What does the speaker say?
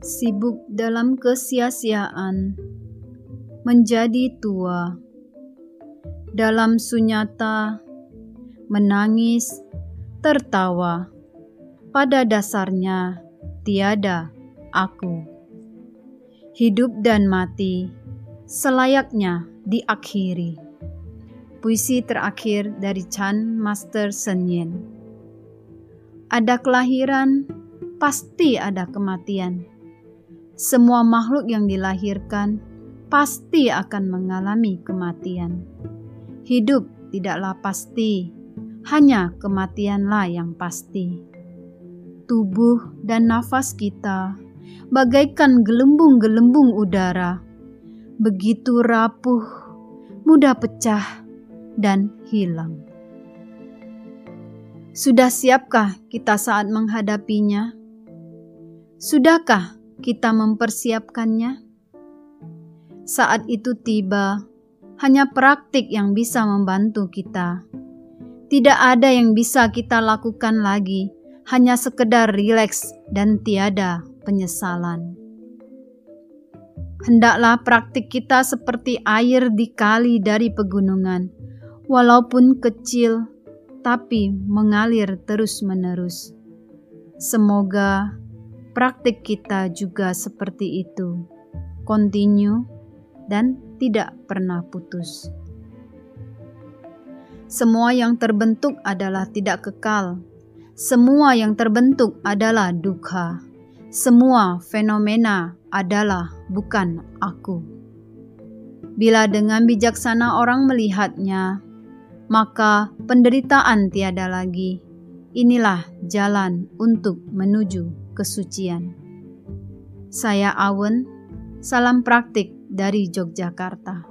sibuk dalam kesia-siaan, menjadi tua, dalam sunyata, menangis, tertawa. Pada dasarnya, tiada aku. Hidup dan mati selayaknya diakhiri. Puisi terakhir dari Chan Master Senyen. Ada kelahiran, pasti ada kematian. Semua makhluk yang dilahirkan pasti akan mengalami kematian. Hidup tidaklah pasti, hanya kematianlah yang pasti. Tubuh dan nafas kita bagaikan gelembung-gelembung udara, begitu rapuh, mudah pecah, dan hilang. Sudah siapkah kita saat menghadapinya? Sudahkah kita mempersiapkannya? Saat itu tiba, hanya praktik yang bisa membantu kita. Tidak ada yang bisa kita lakukan lagi, hanya sekedar rileks dan tiada penyesalan. Hendaklah praktik kita seperti air di kali dari pegunungan, walaupun kecil tapi mengalir terus-menerus. Semoga praktik kita juga seperti itu, continue dan tidak pernah putus. Semua yang terbentuk adalah tidak kekal. Semua yang terbentuk adalah duka. Semua fenomena adalah bukan aku. Bila dengan bijaksana orang melihatnya, maka penderitaan tiada lagi. Inilah jalan untuk menuju kesucian. Saya Awen, salam praktik dari Yogyakarta.